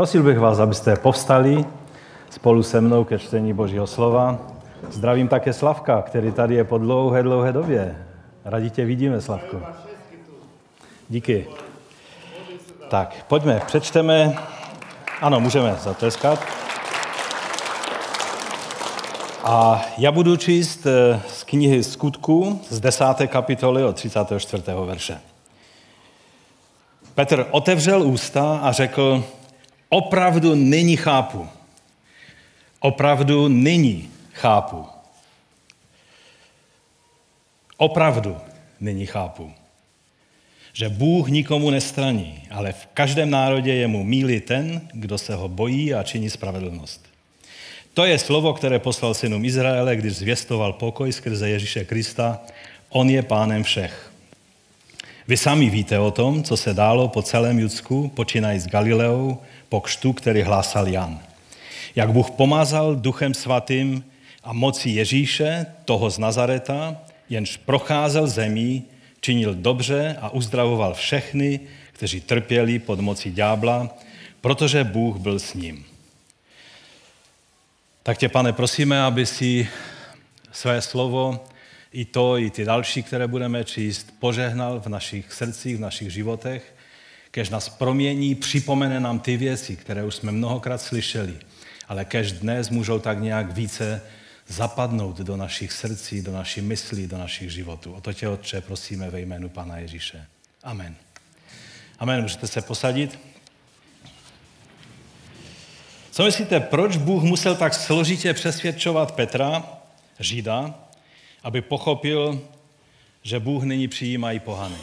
Prosil bych vás, abyste povstali spolu se mnou ke čtení Božího slova. Zdravím také Slavka, který tady je po dlouhé, dlouhé době. Radí tě vidíme, Slavku. Díky. Tak, pojďme, přečteme. Ano, můžeme zatleskat. A já budu číst eh, z knihy Skutků z 10. kapitoly od 34. verše. Petr otevřel ústa a řekl, opravdu nyní chápu. Opravdu nyní chápu. Opravdu nyní chápu, že Bůh nikomu nestraní, ale v každém národě je mu míli ten, kdo se ho bojí a činí spravedlnost. To je slovo, které poslal synům Izraele, když zvěstoval pokoj skrze Ježíše Krista. On je pánem všech. Vy sami víte o tom, co se dálo po celém Judsku, počínají s Galileou, po kštu, který hlásal Jan. Jak Bůh pomazal duchem svatým a mocí Ježíše, toho z Nazareta, jenž procházel zemí, činil dobře a uzdravoval všechny, kteří trpěli pod mocí ďábla, protože Bůh byl s ním. Tak tě, pane, prosíme, aby si své slovo, i to, i ty další, které budeme číst, požehnal v našich srdcích, v našich životech, kež nás promění, připomene nám ty věci, které už jsme mnohokrát slyšeli, ale kež dnes můžou tak nějak více zapadnout do našich srdcí, do našich myslí, do našich životů. O to tě, Otče, prosíme ve jménu Pana Ježíše. Amen. Amen. Můžete se posadit? Co myslíte, proč Bůh musel tak složitě přesvědčovat Petra, Žida, aby pochopil, že Bůh nyní přijímá i pohany?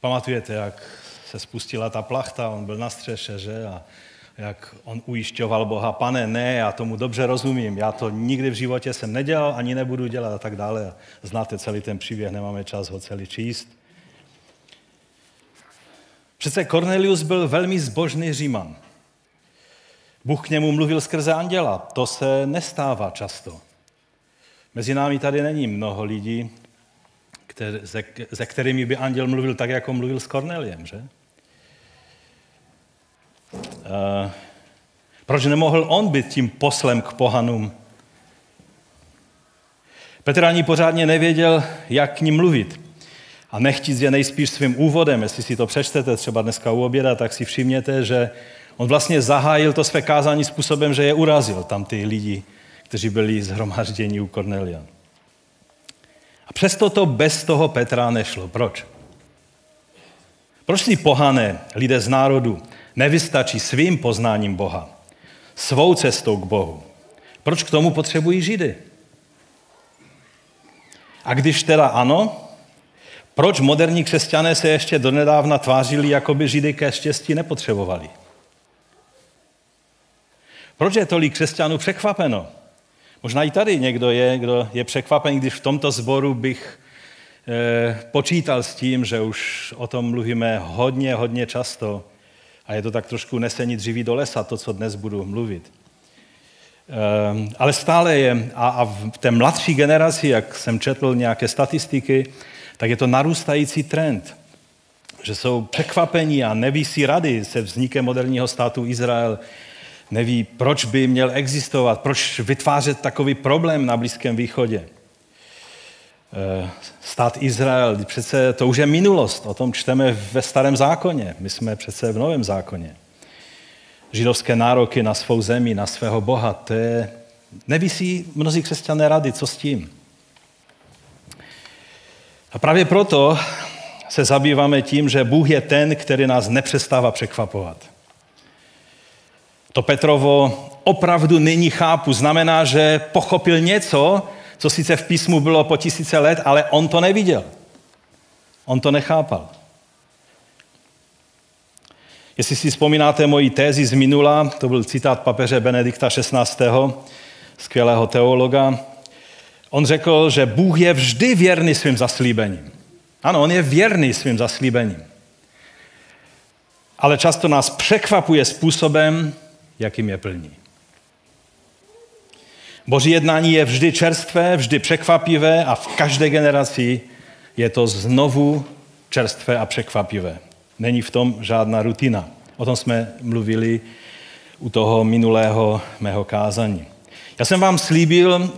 Pamatujete, jak se spustila ta plachta, on byl na střeše, že? A jak on ujišťoval Boha, pane, ne, já tomu dobře rozumím, já to nikdy v životě jsem nedělal, ani nebudu dělat a tak dále. Znáte celý ten příběh, nemáme čas ho celý číst. Přece Cornelius byl velmi zbožný říman. Bůh k němu mluvil skrze anděla. To se nestává často. Mezi námi tady není mnoho lidí, se, se kterými by anděl mluvil tak, jako mluvil s Korneliem, že? Uh, proč nemohl on být tím poslem k pohanům? Petr ani pořádně nevěděl, jak k ním mluvit. A nechtíc je nejspíš svým úvodem, jestli si to přečtete třeba dneska u oběda, tak si všimněte, že on vlastně zahájil to své kázání způsobem, že je urazil tam ty lidi, kteří byli zhromažděni u Kornelia. A přesto to bez toho Petra nešlo. Proč? Proč si pohané lidé z národu nevystačí svým poznáním Boha, svou cestou k Bohu? Proč k tomu potřebují Židy? A když teda ano, proč moderní křesťané se ještě donedávna tvářili, jako by Židy ke štěstí nepotřebovali? Proč je tolik křesťanů překvapeno? Možná i tady někdo je, kdo je překvapen, když v tomto sboru bych eh, počítal s tím, že už o tom mluvíme hodně, hodně často a je to tak trošku nesení dříví do lesa, to, co dnes budu mluvit. Eh, ale stále je, a, a v té mladší generaci, jak jsem četl nějaké statistiky, tak je to narůstající trend, že jsou překvapení a neví si rady se vznikem moderního státu Izrael, neví, proč by měl existovat, proč vytvářet takový problém na Blízkém východě. Eh, stát Izrael, přece to už je minulost, o tom čteme ve starém zákoně, my jsme přece v novém zákoně. Židovské nároky na svou zemi, na svého Boha, to je, neví si mnozí křesťané rady, co s tím. A právě proto se zabýváme tím, že Bůh je ten, který nás nepřestává překvapovat. To Petrovo opravdu nyní chápu. Znamená, že pochopil něco, co sice v písmu bylo po tisíce let, ale on to neviděl. On to nechápal. Jestli si vzpomínáte moji tézi z minula, to byl citát papeže Benedikta XVI., skvělého teologa, on řekl, že Bůh je vždy věrný svým zaslíbením. Ano, on je věrný svým zaslíbením. Ale často nás překvapuje způsobem, jakým je plní. Boží jednání je vždy čerstvé, vždy překvapivé a v každé generaci je to znovu čerstvé a překvapivé. Není v tom žádná rutina. O tom jsme mluvili u toho minulého mého kázání. Já jsem vám slíbil,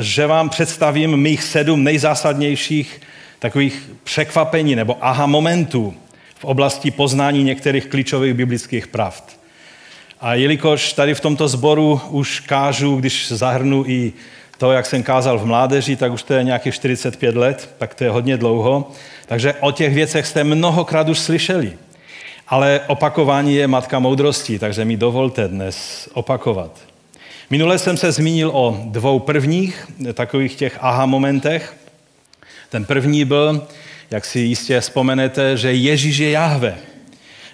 že vám představím mých sedm nejzásadnějších takových překvapení nebo aha momentů v oblasti poznání některých klíčových biblických pravd. A jelikož tady v tomto sboru už kážu, když zahrnu i to, jak jsem kázal v mládeži, tak už to je nějakých 45 let, tak to je hodně dlouho. Takže o těch věcech jste mnohokrát už slyšeli. Ale opakování je matka moudrosti, takže mi dovolte dnes opakovat. Minule jsem se zmínil o dvou prvních takových těch aha momentech. Ten první byl, jak si jistě vzpomenete, že Ježíš je Jahve.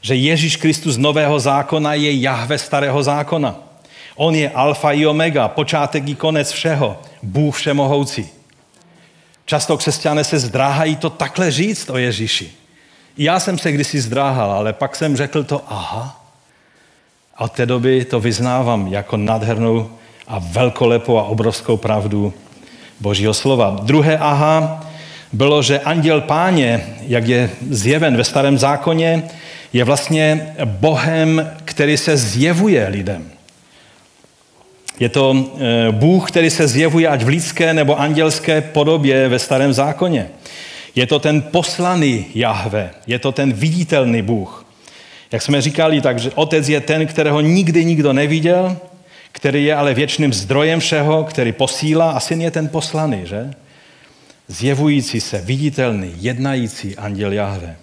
Že Ježíš Kristus nového zákona je Jahve starého zákona. On je alfa i omega, počátek i konec všeho, Bůh všemohoucí. Často křesťané se zdráhají to takhle říct o Ježíši. Já jsem se kdysi zdráhal, ale pak jsem řekl to, aha, a od té doby to vyznávám jako nádhernou a velkolepou a obrovskou pravdu Božího slova. Druhé aha bylo, že anděl páně, jak je zjeven ve starém zákoně, je vlastně Bohem, který se zjevuje lidem. Je to eh, Bůh, který se zjevuje ať v lidské nebo andělské podobě ve starém zákoně. Je to ten poslaný Jahve, je to ten viditelný Bůh. Jak jsme říkali, takže otec je ten, kterého nikdy nikdo neviděl, který je ale věčným zdrojem všeho, který posílá a syn je ten poslaný, že? Zjevující se, viditelný, jednající anděl Jahve.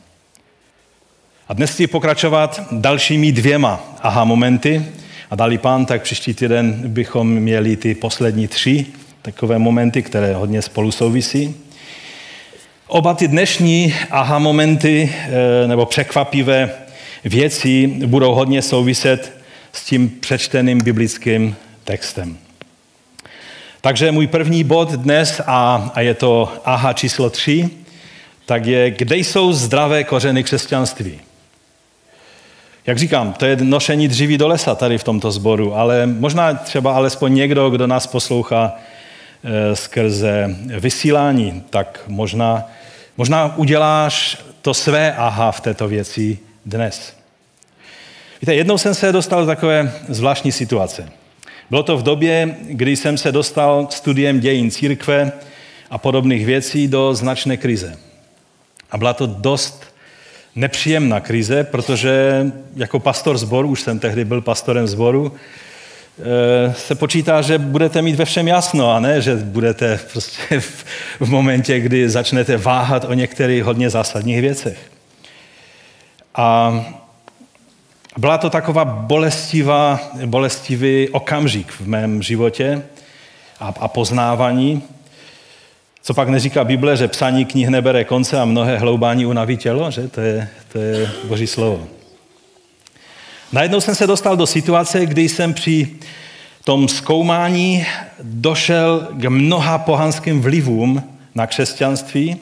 A dnes chci pokračovat dalšími dvěma aha momenty, a dali pán, tak příští týden bychom měli ty poslední tři takové momenty, které hodně spolu souvisí. Oba ty dnešní aha momenty eh, nebo překvapivé věci budou hodně souviset s tím přečteným biblickým textem. Takže můj první bod dnes, a, a je to aha číslo tři, tak je, kde jsou zdravé kořeny křesťanství. Jak říkám, to je nošení dříví do lesa tady v tomto sboru, ale možná třeba alespoň někdo, kdo nás poslouchá e, skrze vysílání, tak možná, možná uděláš to své aha v této věci dnes. Víte, jednou jsem se dostal do takové zvláštní situace. Bylo to v době, kdy jsem se dostal studiem dějin církve a podobných věcí do značné krize. A byla to dost nepříjemná krize, protože jako pastor zboru, už jsem tehdy byl pastorem zboru, eh, se počítá, že budete mít ve všem jasno a ne, že budete prostě v, v momentě, kdy začnete váhat o některých hodně zásadních věcech. A byla to taková bolestivá, bolestivý okamžik v mém životě a, a poznávání, co pak neříká Bible, že psaní knih nebere konce a mnohé hloubání unaví tělo, že? To je, to je boží slovo. Najednou jsem se dostal do situace, kdy jsem při tom zkoumání došel k mnoha pohanským vlivům na křesťanství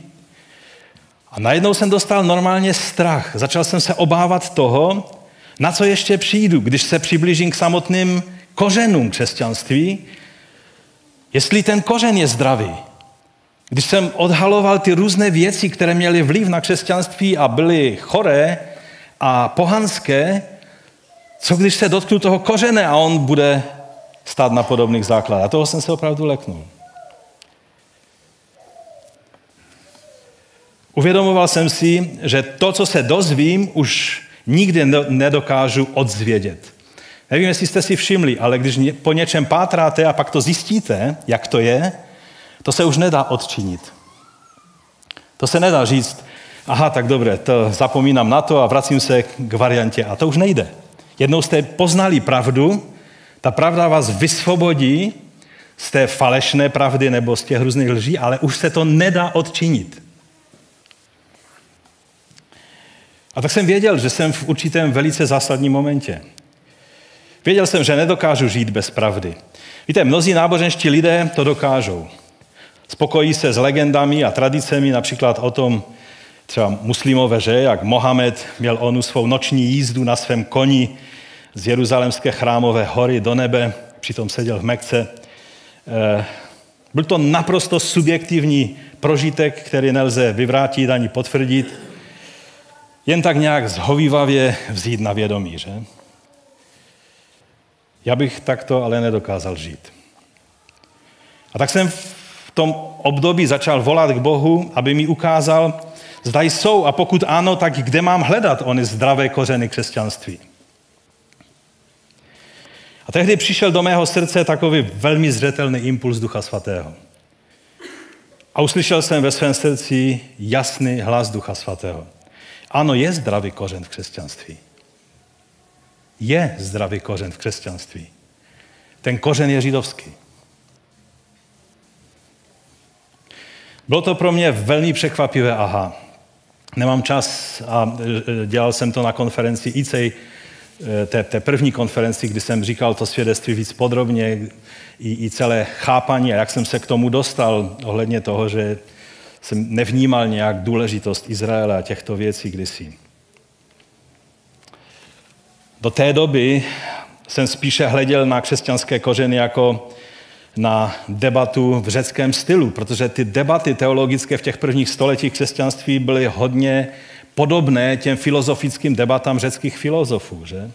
a najednou jsem dostal normálně strach. Začal jsem se obávat toho, na co ještě přijdu, když se přiblížím k samotným kořenům křesťanství, jestli ten kořen je zdravý. Když jsem odhaloval ty různé věci, které měly vliv na křesťanství a byly choré a pohanské, co když se dotknu toho kořene a on bude stát na podobných základech. A toho jsem se opravdu leknul. Uvědomoval jsem si, že to, co se dozvím, už nikdy nedokážu odzvědět. Nevím, jestli jste si všimli, ale když po něčem pátráte a pak to zjistíte, jak to je, to se už nedá odčinit. To se nedá říct, aha, tak dobré, to zapomínám na to a vracím se k variantě. A to už nejde. Jednou jste poznali pravdu, ta pravda vás vysvobodí z té falešné pravdy nebo z těch různých lží, ale už se to nedá odčinit. A tak jsem věděl, že jsem v určitém velice zásadním momentě. Věděl jsem, že nedokážu žít bez pravdy. Víte, mnozí náboženští lidé to dokážou. Spokojí se s legendami a tradicemi, například o tom, třeba muslimové, že jak Mohamed měl onu svou noční jízdu na svém koni z Jeruzalemské chrámové hory do nebe, přitom seděl v Mekce. Eh, byl to naprosto subjektivní prožitek, který nelze vyvrátit ani potvrdit. jen tak nějak zhovývavě vzít na vědomí, že? Já bych takto ale nedokázal žít. A tak jsem tom období začal volat k Bohu, aby mi ukázal, zda jsou a pokud ano, tak kde mám hledat ony zdravé kořeny křesťanství. A tehdy přišel do mého srdce takový velmi zřetelný impuls Ducha Svatého. A uslyšel jsem ve svém srdci jasný hlas Ducha Svatého. Ano, je zdravý kořen v křesťanství. Je zdravý kořen v křesťanství. Ten kořen je židovský. Bylo to pro mě velmi překvapivé, aha. Nemám čas a e, e, dělal jsem to na konferenci ICEJ, e, té, té první konferenci, kdy jsem říkal to svědectví víc podrobně, i, i celé chápání a jak jsem se k tomu dostal ohledně toho, že jsem nevnímal nějak důležitost Izraele a těchto věcí kdysi. Do té doby jsem spíše hleděl na křesťanské kořeny jako na debatu v řeckém stylu, protože ty debaty teologické v těch prvních stoletích křesťanství byly hodně podobné těm filozofickým debatám řeckých filozofů, že?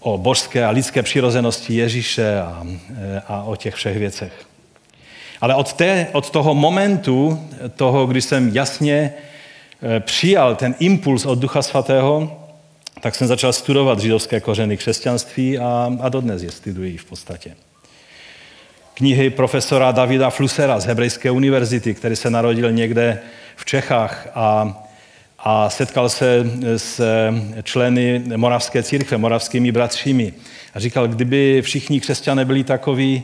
O božské a lidské přirozenosti Ježíše a, a o těch všech věcech. Ale od, té, od toho momentu, toho, kdy jsem jasně eh, přijal ten impuls od Ducha Svatého, tak jsem začal studovat židovské kořeny křesťanství a, a dodnes je studuji v podstatě. Knihy profesora Davida Flusera z Hebrejské univerzity, který se narodil někde v Čechách a, a setkal se s členy moravské církve, moravskými bratřími. A říkal, kdyby všichni křesťané byli takoví,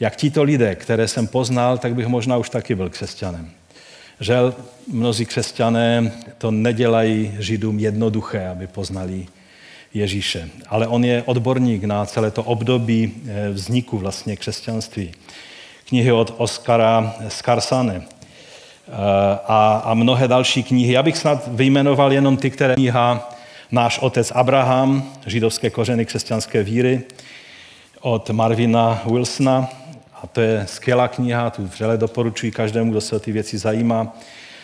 jak tito lidé, které jsem poznal, tak bych možná už taky byl křesťanem. Žel, mnozí křesťané to nedělají židům jednoduché, aby poznali Ježíše. Ale on je odborník na celé to období eh, vzniku vlastně křesťanství. Knihy od Oskara Skarsane eh, a, a mnohé další knihy. Já bych snad vyjmenoval jenom ty, které kniha Náš otec Abraham, židovské kořeny křesťanské víry, od Marvina Wilsona, a to je skvělá kniha, tu vřele doporučuji každému, kdo se o ty věci zajímá.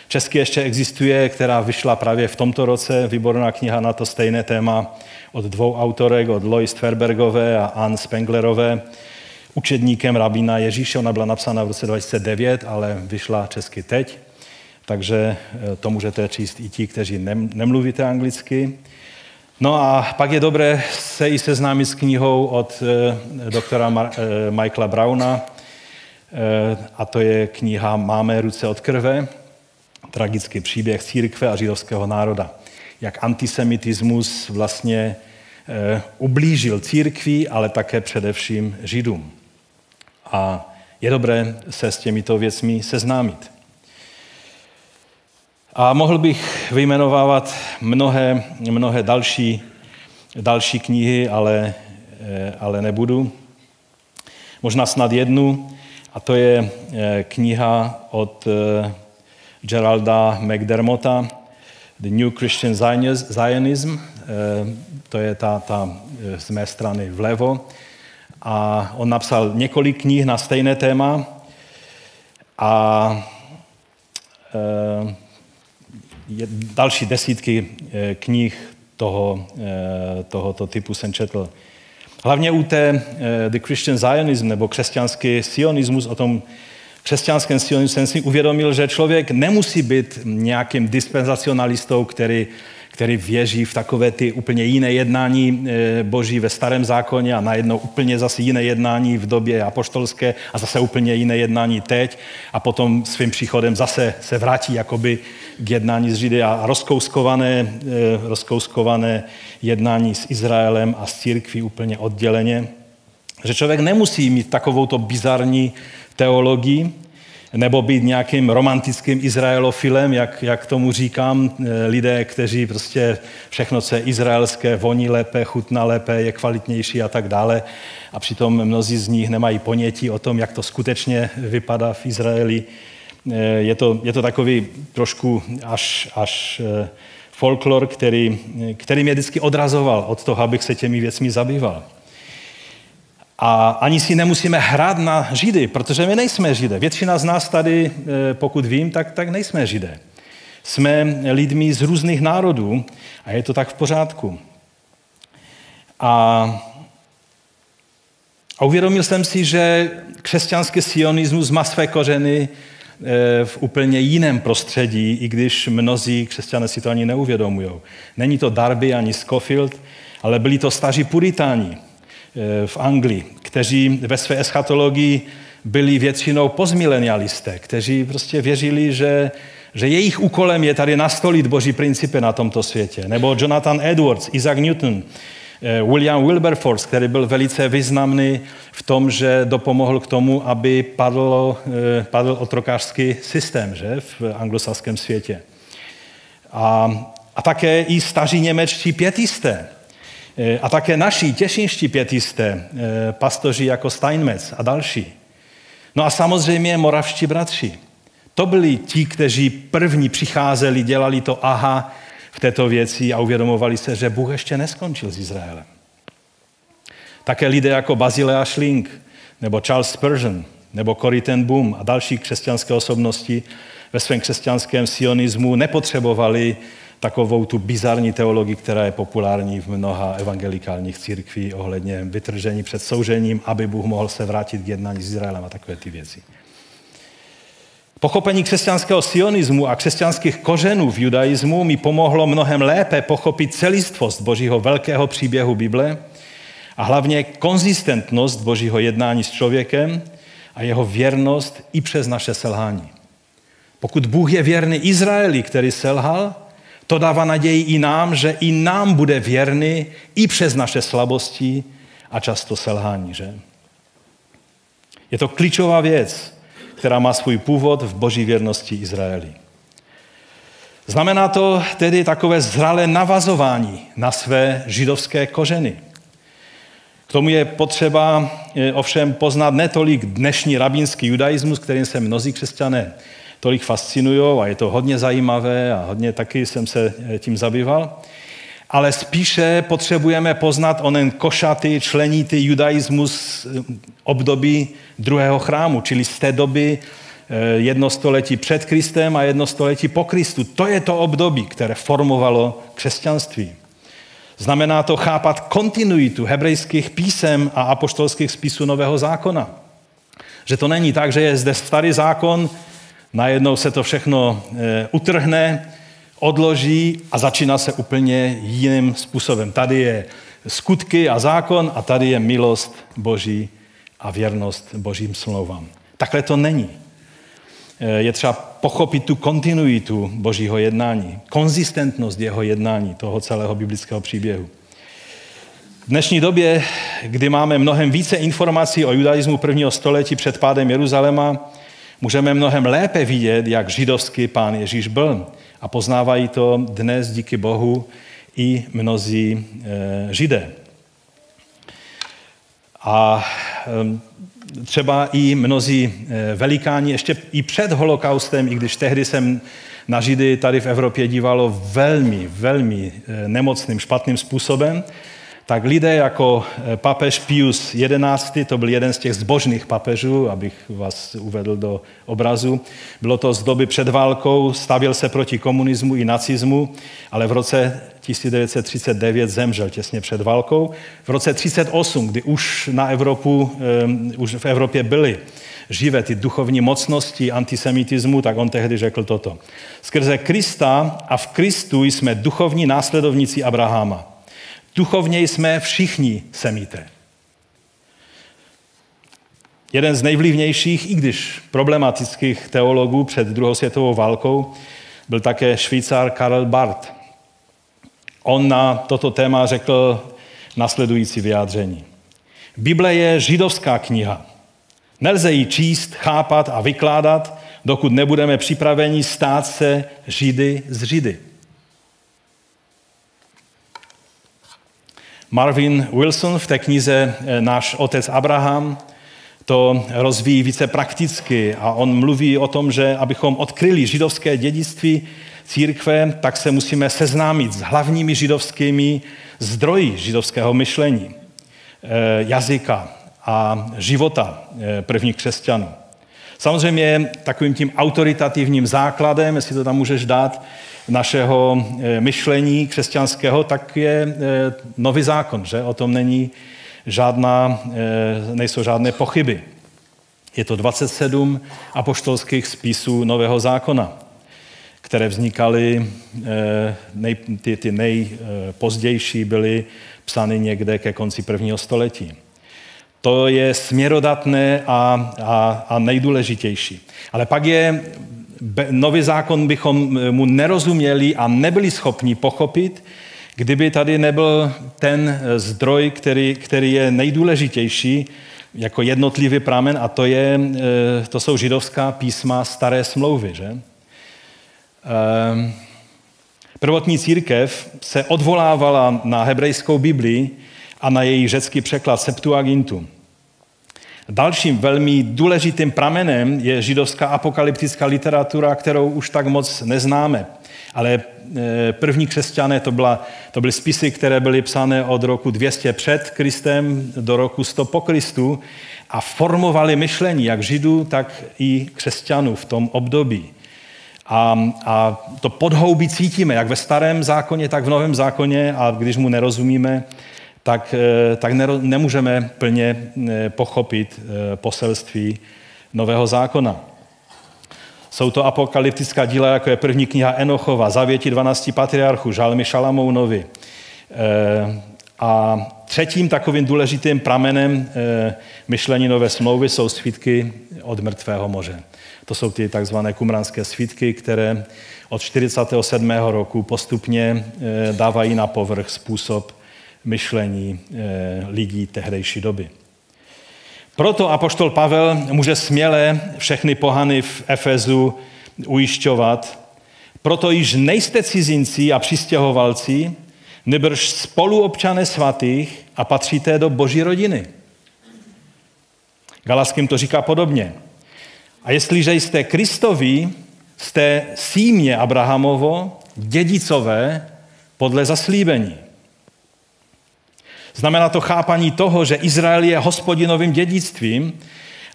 Česky ještě existuje, která vyšla právě v tomto roce, výborná kniha na to stejné téma od dvou autorek, od Lois Tverbergové a Ann Spenglerové, učedníkem rabína Ježíše. Ona byla napsána v roce 2009, ale vyšla česky teď. Takže eh, to můžete číst i ti, kteří nemluvíte anglicky. No a pak je dobré se i seznámit s knihou od eh, doktora eh, Michaela Brauna, a to je kniha Máme ruce od krve, tragický příběh církve a židovského národa. Jak antisemitismus vlastně ublížil církvi, ale také především židům. A je dobré se s těmito věcmi seznámit. A mohl bych vyjmenovávat mnohé, mnohé další, další knihy, ale, eh, ale nebudu. Možná snad jednu, a to je eh, kniha od Geralda McDermotta, The New Christian Zionism, to je ta, ta z mé strany vlevo. A on napsal několik knih na stejné téma a další desítky eh, knih toho, eh, tohoto typu jsem četl. Hlavně u té eh, The Christian Zionism, nebo křesťanský sionismus, o tom křesťanském sionismu jsem si uvědomil, že člověk nemusí být nějakým dispenzacionalistou, který který věří v takové ty úplně jiné jednání eh, boží ve starém zákoně a najednou úplně zase jiné jednání v době apoštolské a zase úplně jiné jednání teď a potom svým příchodem zase se vrátí jakoby k jednání s Židy a rozkouskované, eh, rozkouskované jednání s Izraelem a s církví úplně odděleně. Že člověk nemusí mít takovouto bizarní teologii, nebo být nějakým romantickým izraelofilem, jak, jak tomu říkám, eh, lidé, kteří prostě všechno, co je izraelské, voní lépe, chutná lépe, je kvalitnější a tak dále. A přitom mnozí z nich nemají ponětí o tom, jak to skutečně vypadá v Izraeli. Eh, je to, je to takový trošku až, až eh, folklor, který, který mě vždycky odrazoval od toho, abych se těmi věcmi zabýval. A ani si nemusíme hrát na Židy, protože my nejsme Židé. Většina z nás tady, eh, pokud vím, tak, tak nejsme Židé. Jsme lidmi z různých národů a je to tak v pořádku. A a uvědomil jsem si, že křesťanský sionismus má své kořeny eh, v úplně jiném prostředí, i když mnozí křesťané si to ani neuvědomují. Není to Darby ani Scofield, ale byli to staří puritáni v Anglii, kteří ve své eschatologii byli většinou postmilenialisté, kteří prostě věřili, že, že jejich úkolem je tady nastolit boží principy na tomto světě. Nebo Jonathan Edwards, Isaac Newton, Eh, William Wilberforce, který byl velice významný v tom, že dopomohl k tomu, aby padl, eh, padl otrokářský systém že, v anglosaském světě. A, a také i staří němečtí pětisté, eh, a také naši těšinští pětisté, pastoři jako Steinmetz a další. No a samozřejmě moravští bratři. To byli ti, kteří první přicházeli, dělali to aha, v této věci a uvědomovali se, že Bůh ještě neskončil s Izraelem. Také lidé jako Bazilea Schling, nebo Charles Spurgeon, nebo Corrie ten Boom a další křesťanské osobnosti ve svém křesťanském sionismu nepotřebovali takovou tu bizarní teologii, která je populární v mnoha evangelikálních církví ohledně vytržení před soužením, aby Bůh mohl se vrátit k jednání s Izraelem a takové ty věci. Pochopení křesťanského sionismu a křesťanských kořenů v judaismu mi pomohlo mnohem lépe pochopit celistvost Božího velkého příběhu Bible a hlavně konzistentnost Božího jednání s člověkem a jeho věrnost i přes naše selhání. Pokud Bůh je věrný Izraeli, který selhal, to dává naději i nám, že i nám bude věrný i přes naše slabosti a často selhání. Že? Je to klíčová věc, která má svůj původ v boží věrnosti Izraeli. Znamená to tedy takové zralé navazování na své židovské kořeny. K tomu je potřeba e, ovšem poznat netolik dnešní rabínský judaismus, kterým se mnozí křesťané tolik fascinují a je to hodně zajímavé a hodně taky jsem se e, tím zabýval, ale spíše potřebujeme poznat onen košatý, členitý judaismus eh, období druhého chrámu, čili z té doby eh, jedno století před Kristem a jedno století po Kristu. To je to období, které formovalo křesťanství. Znamená to chápat kontinuitu hebrejských písem a apoštolských spisů Nového zákona. Že to není tak, že je zde starý zákon, najednou se to všechno eh, utrhne odloží a začíná se úplně jiným způsobem. Tady je skutky a zákon a tady je milost Boží a věrnost Božím smlouvám. Takhle to není. Je třeba pochopit tu kontinuitu Božího jednání, konzistentnost jeho jednání, toho celého biblického příběhu. V dnešní době, kdy máme mnohem více informací o judaismu prvního století před pádem Jeruzaléma, můžeme mnohem lépe vidět, jak židovský pán Ježíš byl a poznávají to dnes díky Bohu i mnozí e, židé. A e, třeba i mnozí e, velikáni ještě i před holokaustem, i když tehdy jsem na Židy tady v Evropě dívalo velmi, velmi nemocným, špatným způsobem, tak lidé jako eh, papež Pius XI, to byl jeden z těch zbožných papežů, abych vás uvedl do obrazu, bylo to z doby před válkou, stavěl se proti komunismu i nacismu, ale v roce 1939 zemřel těsně před válkou. V roce 1938, kdy už na Evropu, um, už v Evropě byly živé ty duchovní mocnosti antisemitismu, tak on tehdy řekl toto. Skrze Krista a v Kristu jsme duchovní následovníci Abrahama. Duchovně jsme všichni semíte. Jeden z nejvlivnějších, i když problematických teologů před druhou světovou válkou, byl také švýcar Karel Barth. On na toto téma řekl nasledující vyjádření. Bible je židovská kniha. Nelze ji číst, chápat a vykládat, dokud nebudeme připraveni stát se židy z židy. Marvin Wilson v té knize eh, Náš otec Abraham to rozvíjí více prakticky a on mluví o tom, že abychom odkryli židovské dědictví církve, tak se musíme seznámit s hlavními židovskými zdroji židovského myšlení, eh, jazyka a života eh, prvních křesťanů. Samozřejmě takovým tím autoritativním základem, jestli to tam můžeš dát, našeho eh, myšlení křesťanského, tak je eh, nový zákon, že? O tom není žádná, eh, nejsou žádné pochyby. Je to 27 apoštolských spisů Nového zákona, které vznikaly, nej, ty, ty nejpozdější byly psány někde ke konci prvního století. To je směrodatné a, a, a nejdůležitější. Ale pak je nový zákon bychom mu nerozuměli a nebyli schopni pochopit, kdyby tady nebyl ten zdroj, který, který je nejdůležitější jako jednotlivý pramen a to, je, eh, to jsou židovská písma staré smlouvy. Že? Ehm, prvotní církev se odvolávala na hebrejskou Biblii a na její řecký překlad Septuagintu. Dalším velmi důležitým pramenem je židovská apokalyptická literatura, kterou už tak moc neznáme. Ale e, první křesťané to, byla, to byly spisy, které byly psané od roku 200 před Kristem do roku 100 po Kristu a formovali myšlení jak židů, tak i křesťanů v tom období. A, a to podhoubí cítíme, jak ve starém zákoně, tak v novém zákoně a když mu nerozumíme, tak, eh, tak nemůžeme plně eh, pochopit eh, poselství Nového zákona. Jsou to apokalyptická díla, jako je první kniha Enochova, Zavěti 12 patriarchů, Žalmy Šalamounovi. A třetím takovým důležitým pramenem myšlení nové smlouvy jsou svítky od mrtvého moře. To jsou ty takzvané kumranské svítky, které od 47. roku postupně dávají na povrch způsob myšlení eh, lidí tehdejší doby. Proto apoštol Pavel může směle všechny pohany v Efezu ujišťovat, proto již nejste cizinci a přistěhovalci, nebrž spoluobčané svatých a patříte do boží rodiny. Galaským to říká podobně. A jestliže jste Kristovi, jste símě Abrahamovo, dědicové podle zaslíbení. Znamená to chápaní toho, že Izrael je hospodinovým dědictvím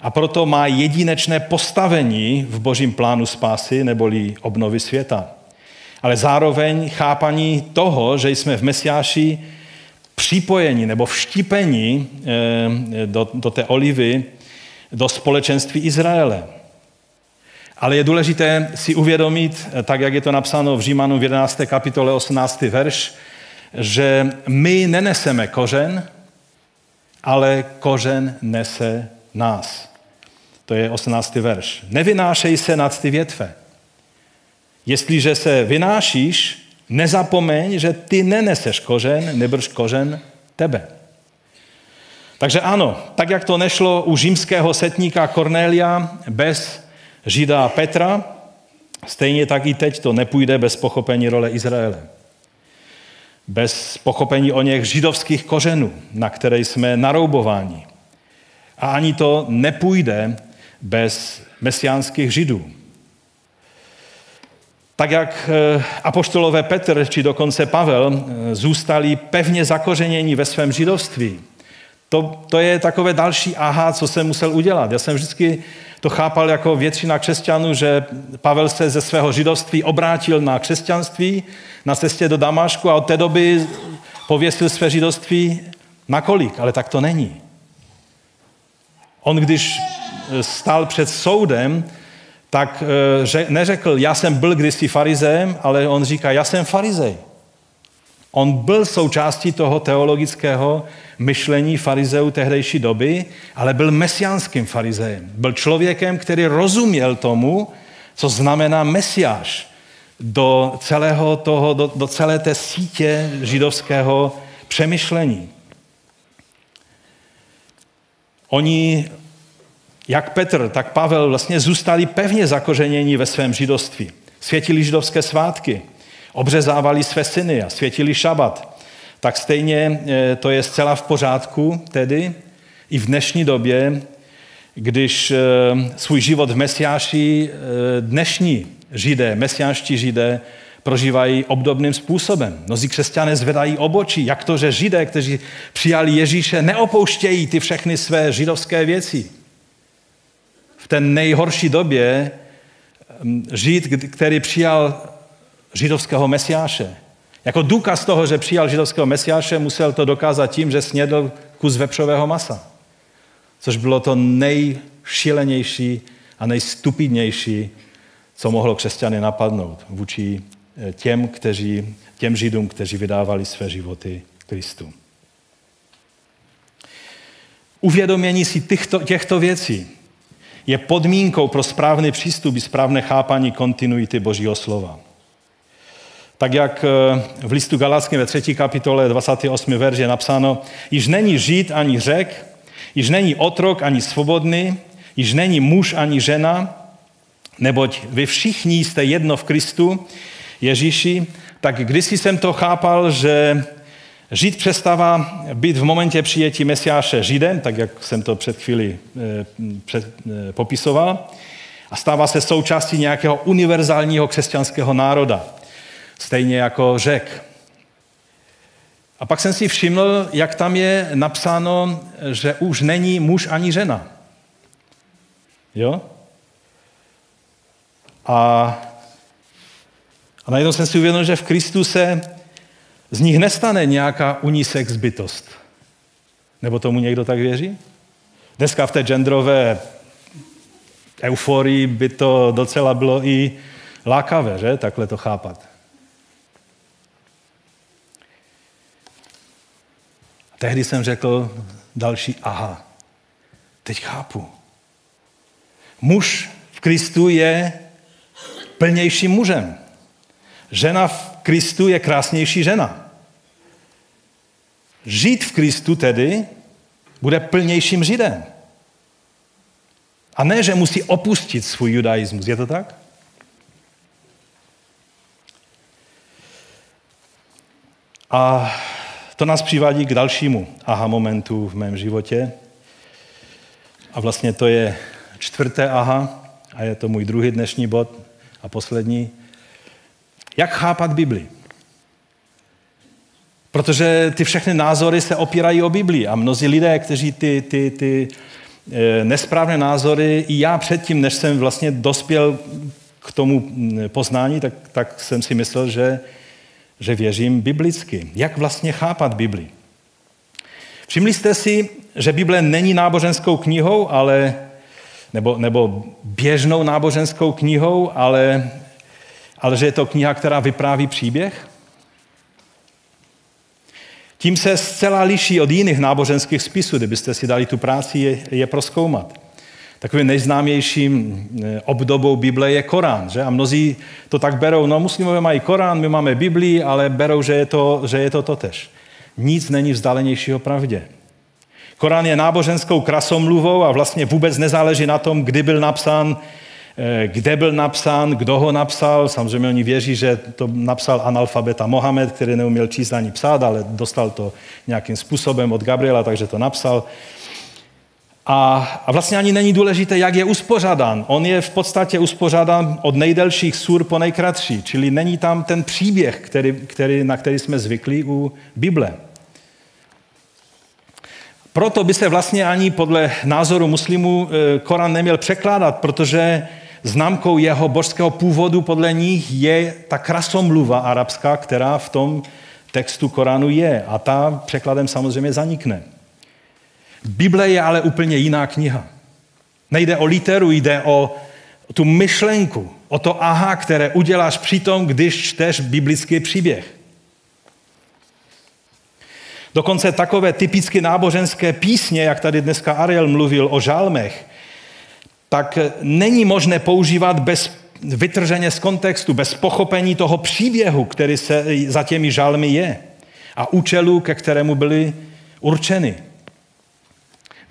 a proto má jedinečné postavení v božím plánu spásy neboli obnovy světa. Ale zároveň chápaní toho, že jsme v Mesiáši připojení nebo vštípení eh, do, do té olivy, do společenství Izraele. Ale je důležité si uvědomit, tak jak je to napsáno v Římanu v 11. kapitole 18. verš, že my neneseme kořen, ale kořen nese nás. To je 18. verš. Nevynášej se nad ty větve. Jestliže se vynášíš, nezapomeň, že ty neneseš kořen, nebrž kořen tebe. Takže ano, tak jak to nešlo u římského setníka Cornelia bez Žida Petra, stejně tak i teď to nepůjde bez pochopení role Izraele bez pochopení o něch židovských kořenů, na které jsme naroubováni. A ani to nepůjde bez mesiánských židů. Tak jak eh, apoštolové Petr či dokonce Pavel eh, zůstali pevně zakořeněni ve svém židovství, to, to je takové další aha, co jsem musel udělat. Já jsem vždycky to chápal jako většina křesťanů, že Pavel se ze svého židovství obrátil na křesťanství na cestě do Damašku a od té doby pověsil své židovství na kolik, ale tak to není. On, když stál před soudem, tak eh, neřekl, já jsem byl kdysi farizejem, ale on říká, já jsem farizej. On byl součástí toho teologického myšlení farizeů tehdejší doby, ale byl mesiánským farizejem. Byl člověkem, který rozuměl tomu, co znamená mesiáš do, celého toho, do, do celé té sítě židovského přemýšlení. Oni, jak Petr, tak Pavel, vlastně zůstali pevně zakořeněni ve svém židovství. Světili židovské svátky, obřezávali své syny a světili šabat. Tak stejně eh, to je zcela v pořádku tedy i v dnešní době, když eh, svůj život v Mesiáši eh, dnešní židé, mesiánští židé, prožívají obdobným způsobem. Mnozí křesťané zvedají obočí, jak to, že židé, kteří přijali Ježíše, neopouštějí ty všechny své židovské věci. v té nejhorší době Žid, který přijal židovského mesiáše. Jako důkaz toho, že přijal židovského mesiáše, musel to dokázat tím, že snědl kus vepřového masa. Což bylo to nejšilenější a nejstupidnější, co mohlo křesťany napadnout vůči eh, těm, kteří, těm židům, kteří vydávali své životy Kristu. Uvědomění si těchto, těchto věcí je podmínkou pro správný přístup i správné chápání kontinuity Božího slova. Tak jak eh, v listu Galackém ve 3. kapitole 28. verš je napsáno, již není žít ani řek, již není otrok ani svobodný, již není muž ani žena, neboť vy všichni jste jedno v Kristu, Ježíši, tak kdysi jsem to chápal, že Žid přestává být v momentě přijetí Mesiáše Židem, tak jak jsem to před chvíli eh, před, eh, popisoval, a stává se součástí nějakého univerzálního křesťanského národa, stejně jako řek. A pak jsem si všiml, jak tam je napsáno, že už není muž ani žena. Jo? A, a najednou jsem si uvědomil, že v Kristu se z nich nestane nějaká unisex bytost. Nebo tomu někdo tak věří? Dneska v té genderové euforii by to docela bylo i lákavé, že? Takhle to chápat. Tehdy jsem řekl další aha. Teď chápu. Muž v Kristu je plnějším mužem. Žena v Kristu je krásnější žena. Žít v Kristu tedy bude plnějším Židem. A ne, že musí opustit svůj judaismus. Je to tak? A to nás přivádí k dalšímu aha momentu v mém životě. A vlastně to je čtvrté aha, a je to můj druhý dnešní bod a poslední. Jak chápat Bibli? Protože ty všechny názory se opírají o Bibli a mnozí lidé, kteří ty, ty, ty eh, nesprávné názory, i já předtím, než jsem vlastně dospěl k tomu mm, poznání, tak, tak jsem si myslel, že, že věřím biblicky. Jak vlastně chápat Bibli? Všimli jste si, že Bible není náboženskou knihou, ale, nebo, nebo běžnou náboženskou knihou, ale, ale že je to kniha, která vypráví příběh? Tím se zcela liší od jiných náboženských spisů, kdybyste si dali tu práci je, je proskoumat. Takovým nejznámějším eh, obdobou Bible je Korán. Že? A mnozí to tak berou, no muslimové mají Korán, my máme Biblii, ale berou, že je to, že je to totež. Nic není vzdálenějšího pravdě. Korán je náboženskou krasomluvou a vlastně vůbec nezáleží na tom, kdy byl napsán, Eh, kde byl napsán, kdo ho napsal. Samozřejmě oni věří, že to napsal analfabeta Mohamed, který neuměl číst ani psát, ale dostal to nějakým způsobem od Gabriela, takže to napsal. A, a vlastně ani není důležité, jak je uspořádán. On je v podstatě uspořádán od nejdelších sur po nejkratší, čili není tam ten příběh, který, který, na který jsme zvyklí u Bible. Proto by se vlastně ani podle názoru muslimů eh, Korán neměl překládat, protože Známkou jeho božského původu podle nich je ta krasomluva arabská, která v tom textu Koránu je. A ta překladem samozřejmě zanikne. Bible je ale úplně jiná kniha. Nejde o literu, jde o tu myšlenku, o to aha, které uděláš při tom, když čteš biblický příběh. Dokonce takové typicky náboženské písně, jak tady dneska Ariel mluvil o žálmech, tak není možné používat bez vytrženě z kontextu, bez pochopení toho příběhu, který se za těmi žalmy je a účelu, ke kterému byly určeny.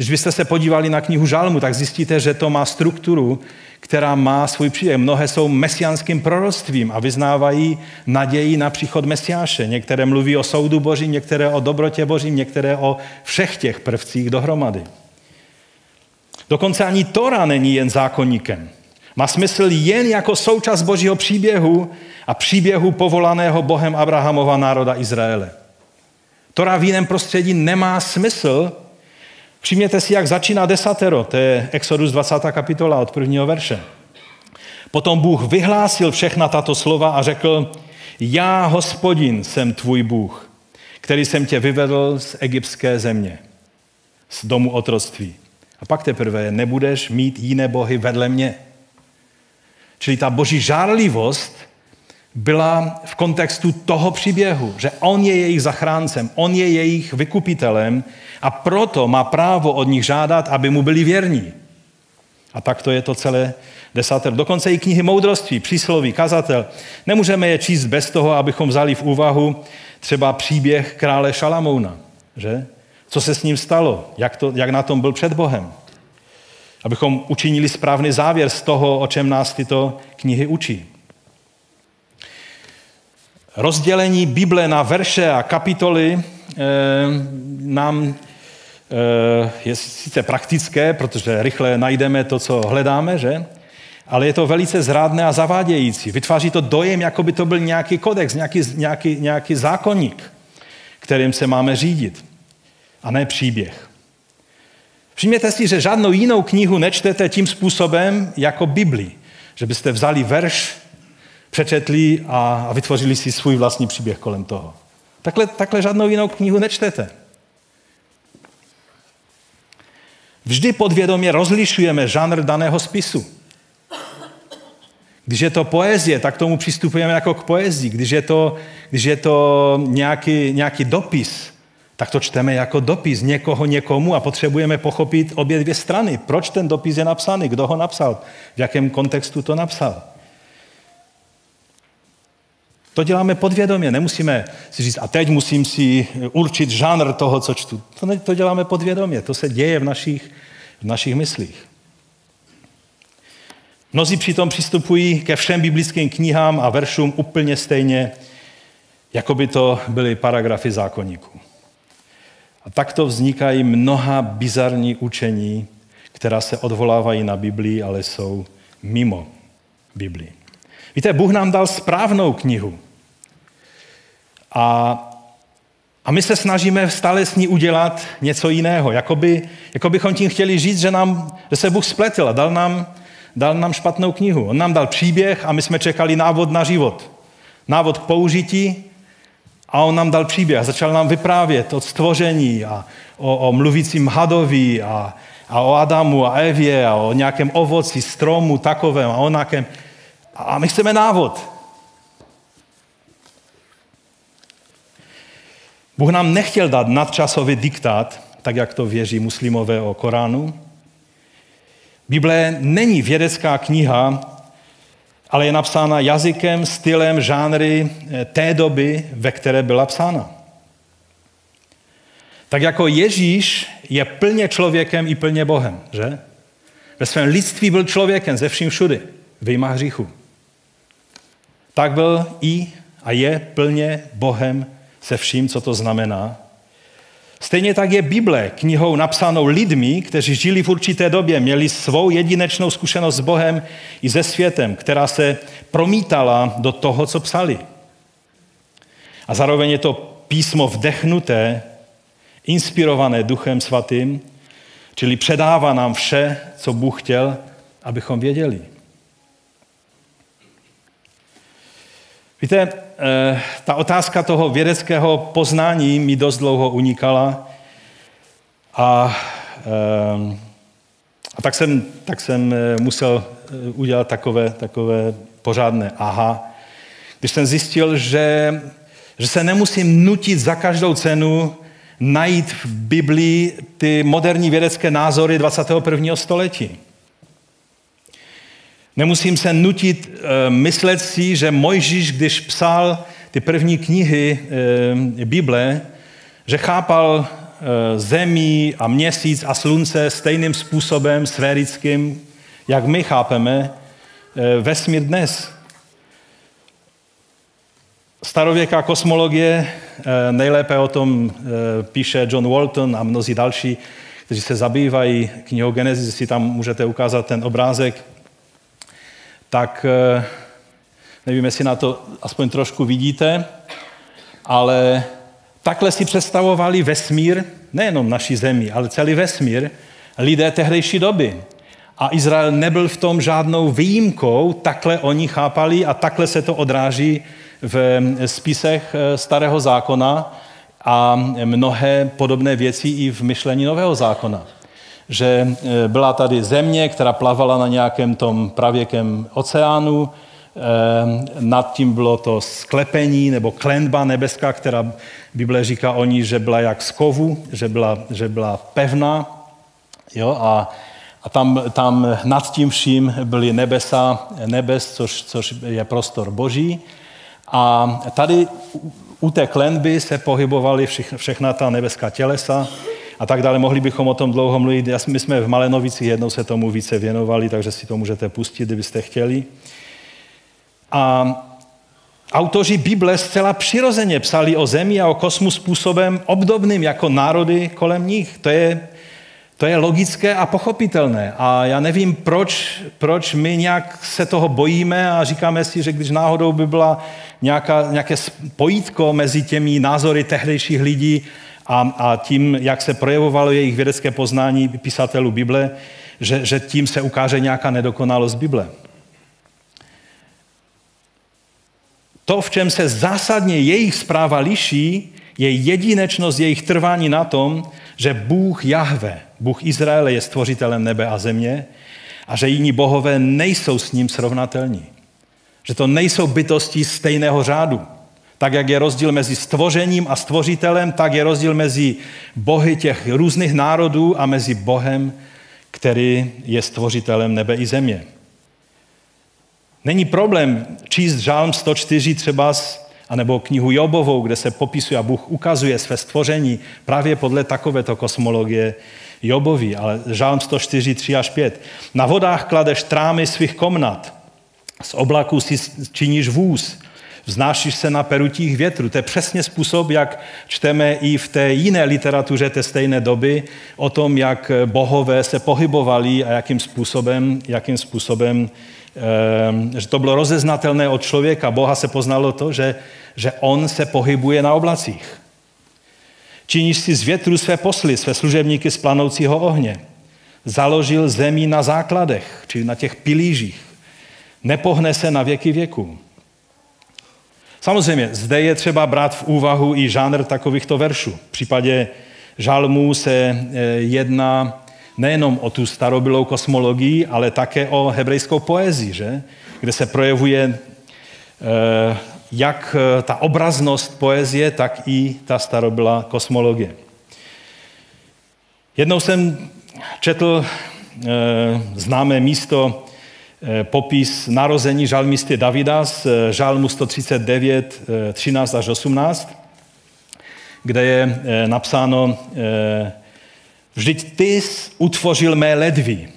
Když byste se podívali na knihu Žalmu, tak zjistíte, že to má strukturu, která má svůj příběh. Mnohé jsou mesiánským proroctvím a vyznávají naději na příchod Mesiáše. Některé mluví o soudu Božím, některé o dobrotě Božím, některé o všech těch prvcích dohromady. Dokonce ani Tora není jen zákonníkem. Má smysl jen jako součást božího příběhu a příběhu povolaného Bohem Abrahamova národa Izraele. Tora v jiném prostředí nemá smysl, Všimněte si, jak začíná desatero, to je Exodus 20. kapitola od prvního verše. Potom Bůh vyhlásil všechna tato slova a řekl, já, hospodin, jsem tvůj Bůh, který jsem tě vyvedl z egyptské země, z domu otroctví. A pak teprve nebudeš mít jiné bohy vedle mě. Čili ta boží žárlivost byla v kontextu toho příběhu, že on je jejich zachráncem, on je jejich vykupitelem a proto má právo od nich žádat, aby mu byli věrní. A tak to je to celé desater. Dokonce i knihy moudrosti, přísloví, kazatel. Nemůžeme je číst bez toho, abychom vzali v úvahu třeba příběh krále Šalamouna. Že? Co se s ním stalo? Jak, to, jak na tom byl před Bohem? Abychom učinili správný závěr z toho, o čem nás tyto knihy učí. Rozdělení Bible na verše a kapitoly e, nám e, je sice praktické, protože rychle najdeme to, co hledáme, že? ale je to velice zrádné a zavádějící. Vytváří to dojem, jako by to byl nějaký kodex, nějaký, nějaký, nějaký zákonník, kterým se máme řídit, a ne příběh. Všimněte si, že žádnou jinou knihu nečtete tím způsobem jako Bibli, že byste vzali verš, přečetli a, a vytvořili si svůj vlastní příběh kolem toho. Takhle, takhle žádnou jinou knihu nečtete. Vždy podvědomě rozlišujeme žánr daného spisu. Když je to poezie, tak tomu přistupujeme jako k poezii. Když je to, když je to nějaký, nějaký dopis, tak to čteme jako dopis někoho někomu a potřebujeme pochopit obě dvě strany. Proč ten dopis je napsaný, kdo ho napsal, v jakém kontextu to napsal. To děláme podvědomě, nemusíme si říct, a teď musím si určit žánr toho, co čtu. To, ne, to děláme podvědomě, to se děje v našich, v našich myslích. Mnozí přitom přistupují ke všem biblickým knihám a veršům úplně stejně, jako by to byly paragrafy zákonníků. A takto vznikají mnoha bizarní učení, která se odvolávají na Biblii, ale jsou mimo Biblii. Víte, Bůh nám dal správnou knihu. A, a my se snažíme stále s ní udělat něco jiného. Jakoby, jako bychom tím chtěli říct, že, nám, že se Bůh spletl a dal nám, dal nám špatnou knihu. On nám dal příběh a my jsme čekali návod na život. Návod k použití a on nám dal příběh. Začal nám vyprávět o stvoření a o, o mluvícím hadovi a, a o Adamu a Evě a o nějakém ovoci, stromu takovém a o nějakém... A my chceme návod. Bůh nám nechtěl dát nadčasový diktát, tak jak to věří muslimové o Koránu. Bible není vědecká kniha, ale je napsána jazykem, stylem, žánry eh, té doby, ve které byla psána. Tak jako Ježíš je plně člověkem i plně Bohem, že? Ve svém lidství byl člověkem ze vším všudy, vyjma hříchu. Tak byl i a je plně Bohem se vším, co to znamená. Stejně tak je Bible knihou napsanou lidmi, kteří žili v určité době, měli svou jedinečnou zkušenost s Bohem i se světem, která se promítala do toho, co psali. A zároveň je to písmo vdechnuté, inspirované Duchem Svatým, čili předává nám vše, co Bůh chtěl, abychom věděli. Víte, eh, ta otázka toho vědeckého poznání mi dost dlouho unikala a, eh, a tak, jsem, tak jsem eh, musel udělat takové, takové pořádné aha, když jsem zjistil, že, že se nemusím nutit za každou cenu najít v Biblii ty moderní vědecké názory 21. století. Nemusím se nutit eh, myslet si, že Mojžíš, když psal ty první knihy eh, Bible, že chápal zemi a měsíc a slunce stejným způsobem sférickým, jak my chápeme vesmír dnes. Starověká kosmologie, nejlépe o tom píše John Walton a mnozí další, kteří se zabývají knihou Genesis, si tam můžete ukázat ten obrázek tak eh, nevím, jestli na to aspoň trošku vidíte, ale Takhle si představovali vesmír, nejenom naší zemi, ale celý vesmír, lidé tehdejší doby. A Izrael nebyl v tom žádnou výjimkou, takhle oni chápali a takhle se to odráží v spisech eh, Starého zákona a mnohé podobné věci i v myšlení Nového zákona. Že eh, byla tady země, která plavala na nějakém tom pravěkém oceánu, eh, nad tím bylo to sklepení nebo klenba nebeská, která Bible říká o ní, že byla jak z kovu, že byla, že byla pevná. Jo, a a tam, tam nad tím vším byly nebesa, nebes, což, což je prostor boží. A tady u té klenby se pohybovaly všechna ta nebeská tělesa a tak dále. Mohli bychom o tom dlouho mluvit. My jsme v Malenovicích jednou se tomu více věnovali, takže si to můžete pustit, kdybyste chtěli. A autoři Bible zcela přirozeně psali o zemi a o kosmu způsobem obdobným jako národy kolem nich. To je to je logické a pochopitelné. A já nevím, proč, proč my nějak se toho bojíme a říkáme si, že když náhodou by byla nějaká, nějaké spojítko mezi těmi názory tehdejších lidí a, a tím, jak se projevovalo jejich vědecké poznání písatelů Bible, že, že tím se ukáže nějaká nedokonalost Bible. To, v čem se zásadně jejich zpráva liší, je jedinečnost jejich trvání na tom, že Bůh Jahve, Bůh Izraele je stvořitelem nebe a země a že jiní bohové nejsou s ním srovnatelní. Že to nejsou bytosti stejného řádu. Tak, jak je rozdíl mezi stvořením a stvořitelem, tak je rozdíl mezi bohy těch různých národů a mezi Bohem, který je stvořitelem nebe i země. Není problém číst žálm 104 třeba anebo knihu Jobovou, kde se popisuje a Bůh ukazuje své stvoření právě podle takovéto kosmologie Jobovi, ale žálm 104, 3 až 5. Na vodách kladeš trámy svých komnat, z oblaku si činíš vůz, vznášíš se na perutích větru. To je přesně způsob, jak čteme i v té jiné literatuře té stejné doby o tom, jak bohové se pohybovali a jakým způsobem, jakým způsobem eh, že to bylo rozeznatelné od člověka. Boha se poznalo to, že že on se pohybuje na oblacích. Činíš si z větru své posly, své služebníky z planoucího ohně. Založil zemi na základech, či na těch pilížích. Nepohne se na věky věků. Samozřejmě, zde je třeba brát v úvahu i žánr takovýchto veršů. V případě žalmů se eh, jedná nejenom o tu starobylou kosmologii, ale také o hebrejskou poezii, že? kde se projevuje eh, jak eh, ta obraznost poezie, tak i ta starobylá kosmologie. Jednou jsem četl e, známé místo, e, popis narození žalmisty Davida z žalmu 139, e, 13 až 18, kde je e, napsáno e, Vždyť ty utvořil mé ledvy,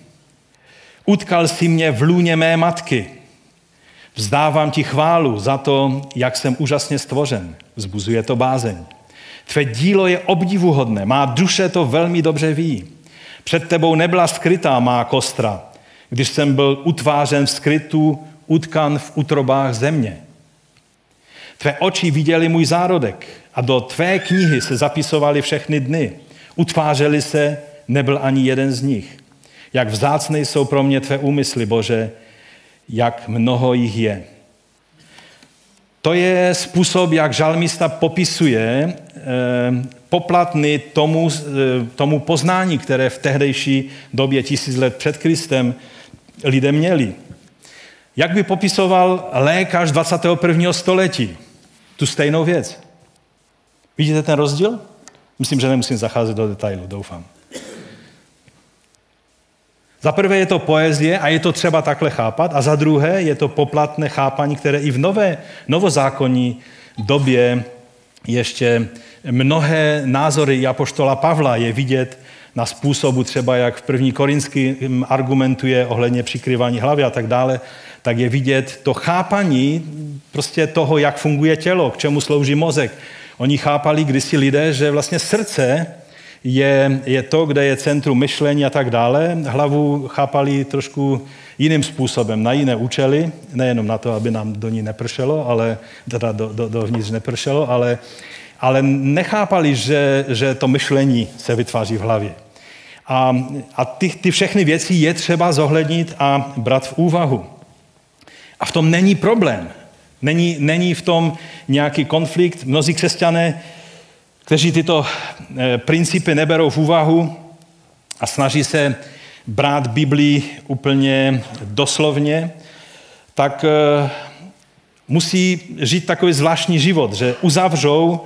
utkal si mě v lůně mé matky, Vzdávám ti chválu za to, jak jsem úžasně stvořen. Vzbuzuje to bázeň. Tvé dílo je obdivuhodné, má duše to velmi dobře ví. Před tebou nebyla skrytá má kostra, když jsem byl utvářen v skrytu, utkan v utrobách země. Tvé oči viděli můj zárodek a do tvé knihy se zapisovaly všechny dny. Utvářeli se, nebyl ani jeden z nich. Jak vzácné jsou pro mě tvé úmysly, Bože, jak mnoho jich je. To je způsob, jak žalmista popisuje eh, poplatný tomu, eh, tomu poznání, které v tehdejší době tisíc let před Kristem lidé měli. Jak by popisoval lékař 21. století tu stejnou věc? Vidíte ten rozdíl? Myslím, že nemusím zacházet do detailu, doufám. Za prvé je to poezie a je to třeba takhle chápat, a za druhé je to poplatné chápání, které i v nové, novozákonní době ještě mnohé názory Apoštola Pavla je vidět na způsobu třeba, jak v první Korinsky argumentuje ohledně přikryvání hlavy a tak dále, tak je vidět to chápaní prostě toho, jak funguje tělo, k čemu slouží mozek. Oni chápali kdysi lidé, že vlastně srdce je, je to, kde je centrum myšlení a tak dále. Hlavu chápali trošku jiným způsobem, na jiné účely, nejenom na to, aby nám do ní nepršelo, ale teda do, do, dovnitř nepršelo, ale ale nechápali, že, že to myšlení se vytváří v hlavě. A, a ty, ty všechny věci je třeba zohlednit a brát v úvahu. A v tom není problém. Není, není v tom nějaký konflikt. Mnozí křesťané, kteří tyto eh, principy neberou v úvahu a snaží se brát Biblii úplně doslovně, tak eh, musí žít takový zvláštní život, že uzavřou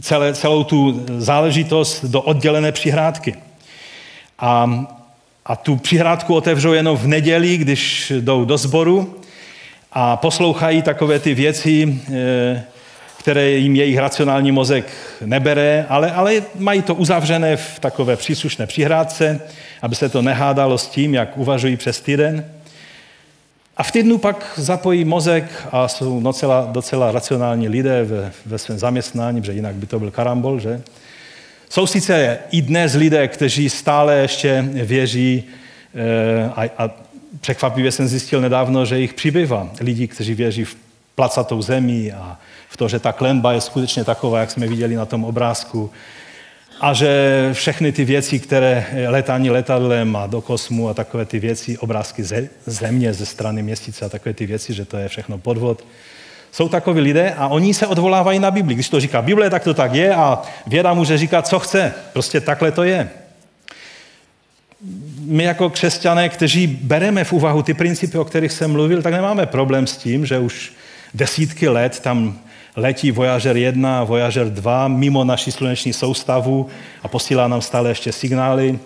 celé, celou tu záležitost do oddělené přihrádky. A, a tu přihrádku otevřou jenom v neděli, když jdou do sboru a poslouchají takové ty věci, eh, které jim jejich racionální mozek nebere, ale, ale mají to uzavřené v takové příslušné přihrádce, aby se to nehádalo s tím, jak uvažují přes týden. A v týdnu pak zapojí mozek a jsou docela, docela racionální lidé ve, ve svém zaměstnání, že jinak by to byl karambol, že? Jsou sice i dnes lidé, kteří stále ještě věří eh, a, a překvapivě jsem zjistil nedávno, že jich přibývá. Lidi, kteří věří v placatou zemi a v to, že ta klenba je skutečně taková, jak jsme viděli na tom obrázku. A že všechny ty věci, které letání letadlem a do kosmu a takové ty věci, obrázky ze země, ze strany měsíce a takové ty věci, že to je všechno podvod. Jsou takoví lidé a oni se odvolávají na Bibli. Když to říká Bible, tak to tak je a věda může říkat, co chce. Prostě takhle to je my jako křesťané, kteří bereme v úvahu ty principy, o kterých jsem mluvil, tak nemáme problém s tím, že už desítky let tam letí Voyager 1 a Voyager 2 mimo naši sluneční soustavu a posílá nám stále ještě signály.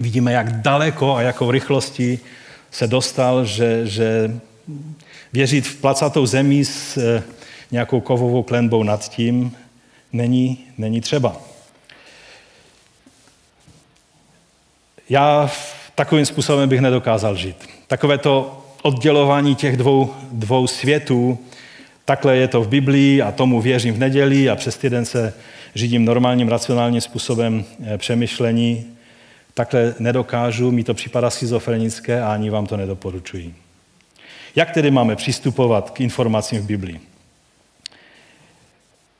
Vidíme, jak daleko a jakou rychlostí se dostal, že, že věřit v placatou zemi s eh, nějakou kovovou klenbou nad tím není, není třeba. Já takovým způsobem bych nedokázal žít. Takové to oddělování těch dvou, dvou světů, takhle je to v Biblii a tomu věřím v neděli a přes týden se řídím normálním, racionálním způsobem eh, přemýšlení. Takhle nedokážu, mi to připadá schizofrenické a ani vám to nedoporučuji. Jak tedy máme přistupovat k informacím v Biblii?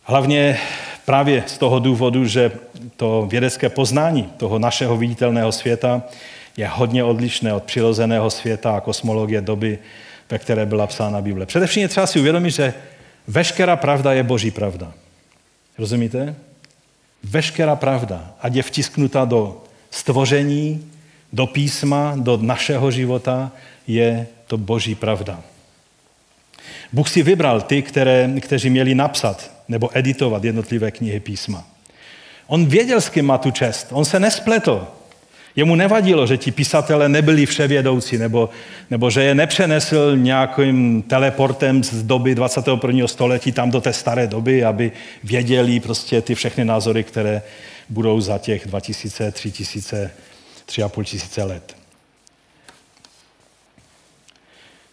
Hlavně právě z toho důvodu, že to vědecké poznání toho našeho viditelného světa je hodně odlišné od přirozeného světa a kosmologie doby, ve které byla psána Bible. Především je třeba si uvědomit, že veškerá pravda je boží pravda. Rozumíte? Veškerá pravda, ať je vtisknuta do stvoření, do písma, do našeho života, je to boží pravda. Bůh si vybral ty, které, kteří měli napsat nebo editovat jednotlivé knihy písma. On věděl, s kým má tu čest. On se nespletl. Jemu nevadilo, že ti pisatele nebyli vševědoucí, nebo, nebo že je nepřenesl nějakým teleportem z doby 21. století tam do té staré doby, aby věděli prostě ty všechny názory, které budou za těch 2000, 3000, 3,5 tisíce let.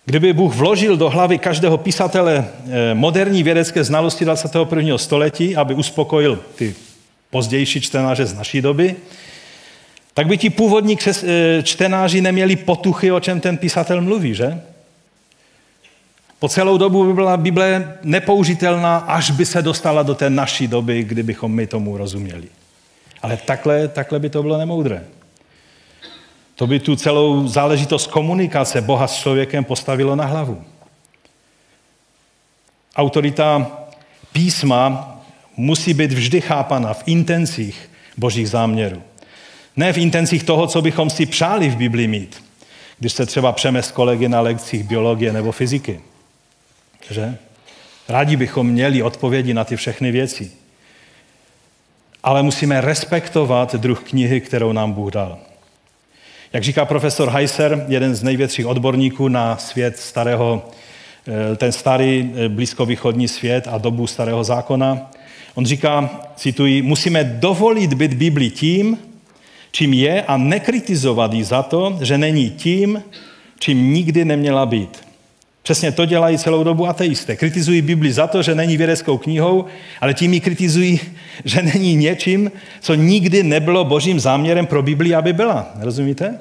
Kdyby Bůh vložil do hlavy každého pisatele eh, moderní vědecké znalosti 21. století, aby uspokojil ty pozdější čtenáře z naší doby, tak by ti původní eh, čtenáři neměli potuchy, o čem ten písatel mluví, že? Po celou dobu by byla Bible nepoužitelná, až by se dostala do té naší doby, kdybychom my tomu rozuměli. Ale takhle, takhle by to bylo nemoudré. To by tu celou záležitost komunikace Boha s člověkem postavilo na hlavu. Autorita písma musí být vždy chápana v intencích božích záměrů. Ne v intencích toho, co bychom si přáli v Biblii mít, když se třeba přeme s kolegy na lekcích biologie nebo fyziky. Že? Rádi bychom měli odpovědi na ty všechny věci. Ale musíme respektovat druh knihy, kterou nám Bůh dal. Jak říká profesor Heiser, jeden z největších odborníků na svět starého, eh, ten starý eh, blízkovýchodní svět a dobu starého zákona, on říká, cituji, musíme dovolit být Bibli tím, čím je a nekritizovat ji za to, že není tím, čím nikdy neměla být. Přesně to dělají celou dobu ateisté. Kritizují Bibli za to, že není vědeckou knihou, ale tím ji kritizují, že není něčím, co nikdy nebylo božím záměrem pro Bibli, aby byla. Rozumíte?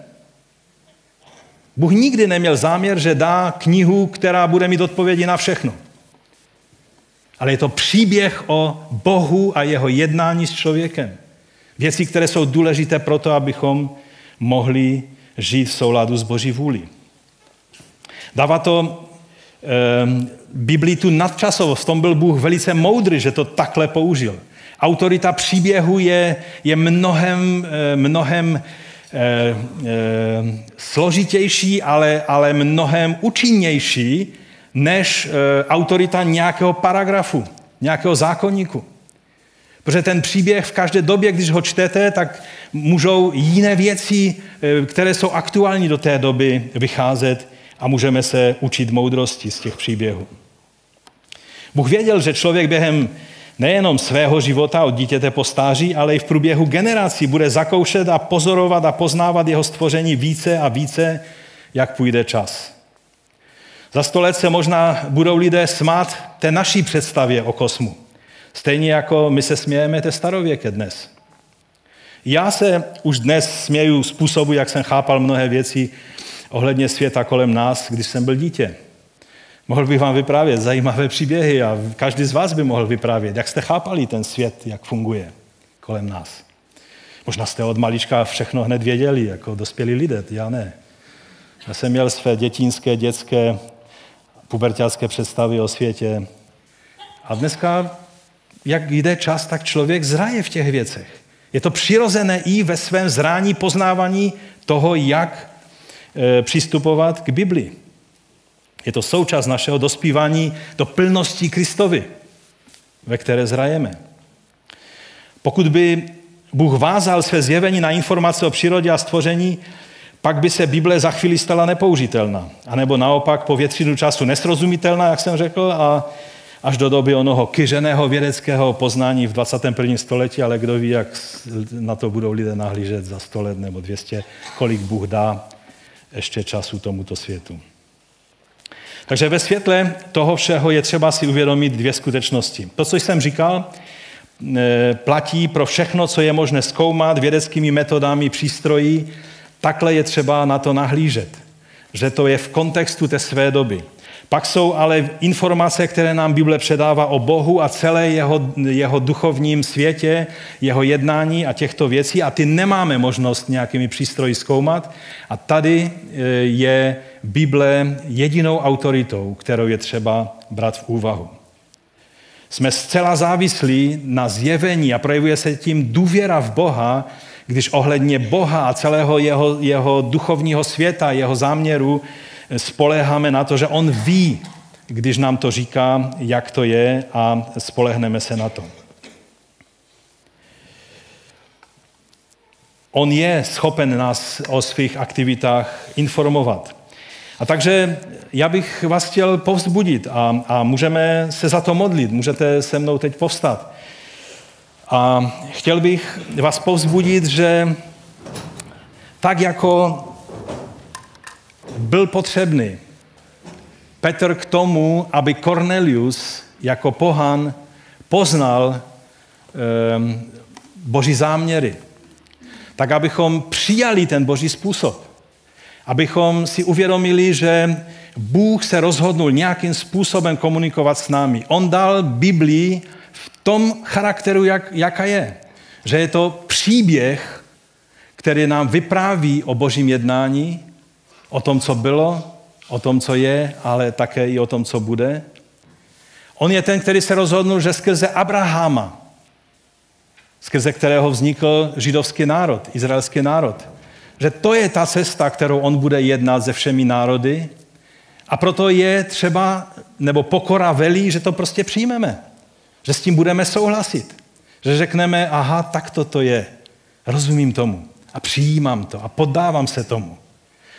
Bůh nikdy neměl záměr, že dá knihu, která bude mít odpovědi na všechno. ale je to příběh o Bohu a jeho jednání s člověkem. Věci, které jsou důležité pro to, abychom mohli žít v souladu s Boží vůli. Dává to eh, Biblii tu nadčasovost. V tom byl Bůh velice moudrý, že to takhle použil. Autorita příběhu je, je mnohem, eh, mnohem eh, eh, složitější, ale, ale mnohem účinnější než eh, autorita nějakého paragrafu, nějakého zákonníku. Protože ten příběh v každé době, když ho čtete, tak můžou jiné věci, eh, které jsou aktuální do té doby, vycházet a můžeme se učit moudrosti z těch příběhů. Bůh věděl, že člověk během nejenom svého života od dítěte po stáří, ale i v průběhu generací bude zakoušet a pozorovat a poznávat jeho stvoření více a více, jak půjde čas. Za sto let se možná budou lidé smát té naší představě o kosmu. Stejně jako my se smějeme té starověké dnes. Já se už dnes směju způsobu, jak jsem chápal mnohé věci ohledně světa kolem nás, když jsem byl dítě. Mohl bych vám vyprávět zajímavé příběhy a každý z vás by mohl vyprávět, jak jste chápali ten svět, jak funguje kolem nás. Možná jste od malička všechno hned věděli, jako dospělí lidé, já ne. Já jsem měl své dětinské, dětské, pubertácké představy o světě. A dneska, jak jde čas, tak člověk zraje v těch věcech. Je to přirozené i ve svém zrání poznávání toho, jak e, přistupovat k Biblii. Je to součást našeho dospívání do plnosti Kristovi, ve které zrajeme. Pokud by Bůh vázal své zjevení na informace o přírodě a stvoření, pak by se Bible za chvíli stala nepoužitelná. A nebo naopak po většinu času nesrozumitelná, jak jsem řekl, a až do doby onoho kyřeného vědeckého poznání v 21. století, ale kdo ví, jak na to budou lidé nahlížet za 100 let nebo 200, kolik Bůh dá ještě času tomuto světu. Takže ve světle toho všeho je třeba si uvědomit dvě skutečnosti. To, co jsem říkal, e, platí pro všechno, co je možné zkoumat vědeckými metodami, přístrojí. Takhle je třeba na to nahlížet, že to je v kontextu té své doby. Pak jsou ale informace, které nám Bible předává o Bohu a celé jeho, jeho duchovním světě, jeho jednání a těchto věcí a ty nemáme možnost nějakými přístroji zkoumat. A tady e, je Bible jedinou autoritou, kterou je třeba brát v úvahu. Jsme zcela závislí na zjevení a projevuje se tím důvěra v Boha, když ohledně Boha a celého jeho, jeho duchovního světa, jeho záměru spoléháme na to, že on ví, když nám to říká, jak to je a spolehneme se na to. On je schopen nás o svých aktivitách informovat. A takže já bych vás chtěl povzbudit a, a můžeme se za to modlit. Můžete se mnou teď povstat. A chtěl bych vás povzbudit, že tak jako byl potřebný Petr k tomu, aby Cornelius jako pohan poznal um, boží záměry. Tak abychom přijali ten boží způsob. Abychom si uvědomili, že Bůh se rozhodnul nějakým způsobem komunikovat s námi. On dal Biblii v tom charakteru, jak, jaká je. Že je to příběh, který nám vypráví o božím jednání, O tom, co bylo, o tom, co je, ale také i o tom, co bude. On je ten, který se rozhodnul, že skrze Abrahama, skrze kterého vznikl židovský národ, izraelský národ, že to je ta cesta, kterou on bude jednat se všemi národy a proto je třeba, nebo pokora velí, že to prostě přijmeme, že s tím budeme souhlasit, že řekneme, aha, tak to je, rozumím tomu a přijímám to a poddávám se tomu.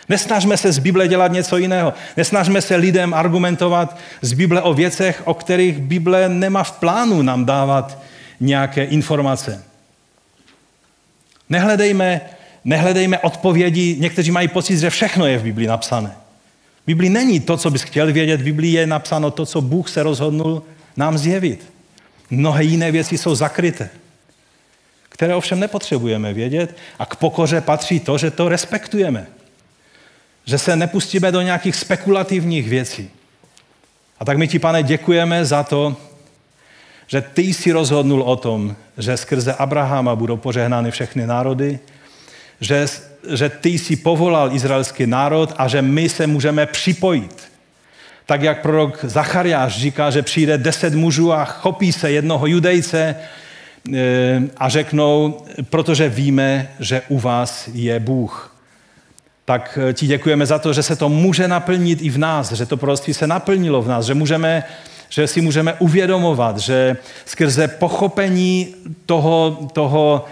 Nesnažme se z Bible dělat něco jiného. Nesnažme se lidem argumentovat z Bible o věcech, o kterých Bible nemá v plánu nám dávat nějaké informace. Nehledejme, nehledejme odpovědi. Někteří mají pocit, že všechno je v Biblii napsané. V Biblii není to, co bys chtěl vědět. V Biblii je napsáno to, co Bůh se rozhodnul nám zjevit. Mnohé jiné věci jsou zakryté, které ovšem nepotřebujeme vědět a k pokoře patří to, že to respektujeme že se nepustíme do nějakých spekulativních věcí. A tak my ti, pane, děkujeme za to, že ty jsi rozhodnul o tom, že skrze Abrahama budou požehnány všechny národy, že, že ty jsi povolal izraelský národ a že my se můžeme připojit. Tak jak prorok Zachariáš říká, že přijde deset mužů a chopí se jednoho judejce eh, a řeknou, protože víme, že u vás je Bůh. Tak eh, ti děkujeme za to, že se to může naplnit i v nás, že to proroctví se naplnilo v nás, že můžeme že si můžeme uvědomovat, že skrze pochopení toho, toho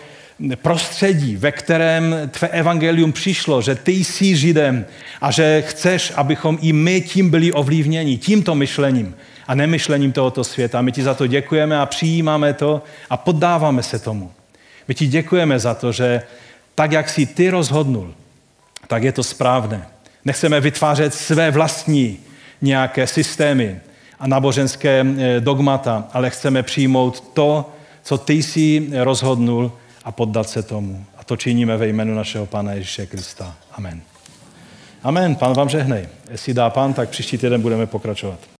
prostředí, ve kterém tvé evangelium přišlo, že ty jsi Židem a že chceš, abychom i my tím byli ovlivněni, tímto myšlením a nemyšlením tohoto světa. My ti za to děkujeme a přijímáme to a poddáváme se tomu. My ti děkujeme za to, že tak, jak jsi ty rozhodnul, tak je to správné. Nechceme vytvářet své vlastní nějaké systémy a náboženské eh, dogmata, ale chceme přijmout to, co ty jsi rozhodnul a poddat se tomu. A to činíme ve jménu našeho Pána Ježíše Krista. Amen. Amen. Pán vám žehnej. Jestli dá pán, tak příští týden budeme pokračovat.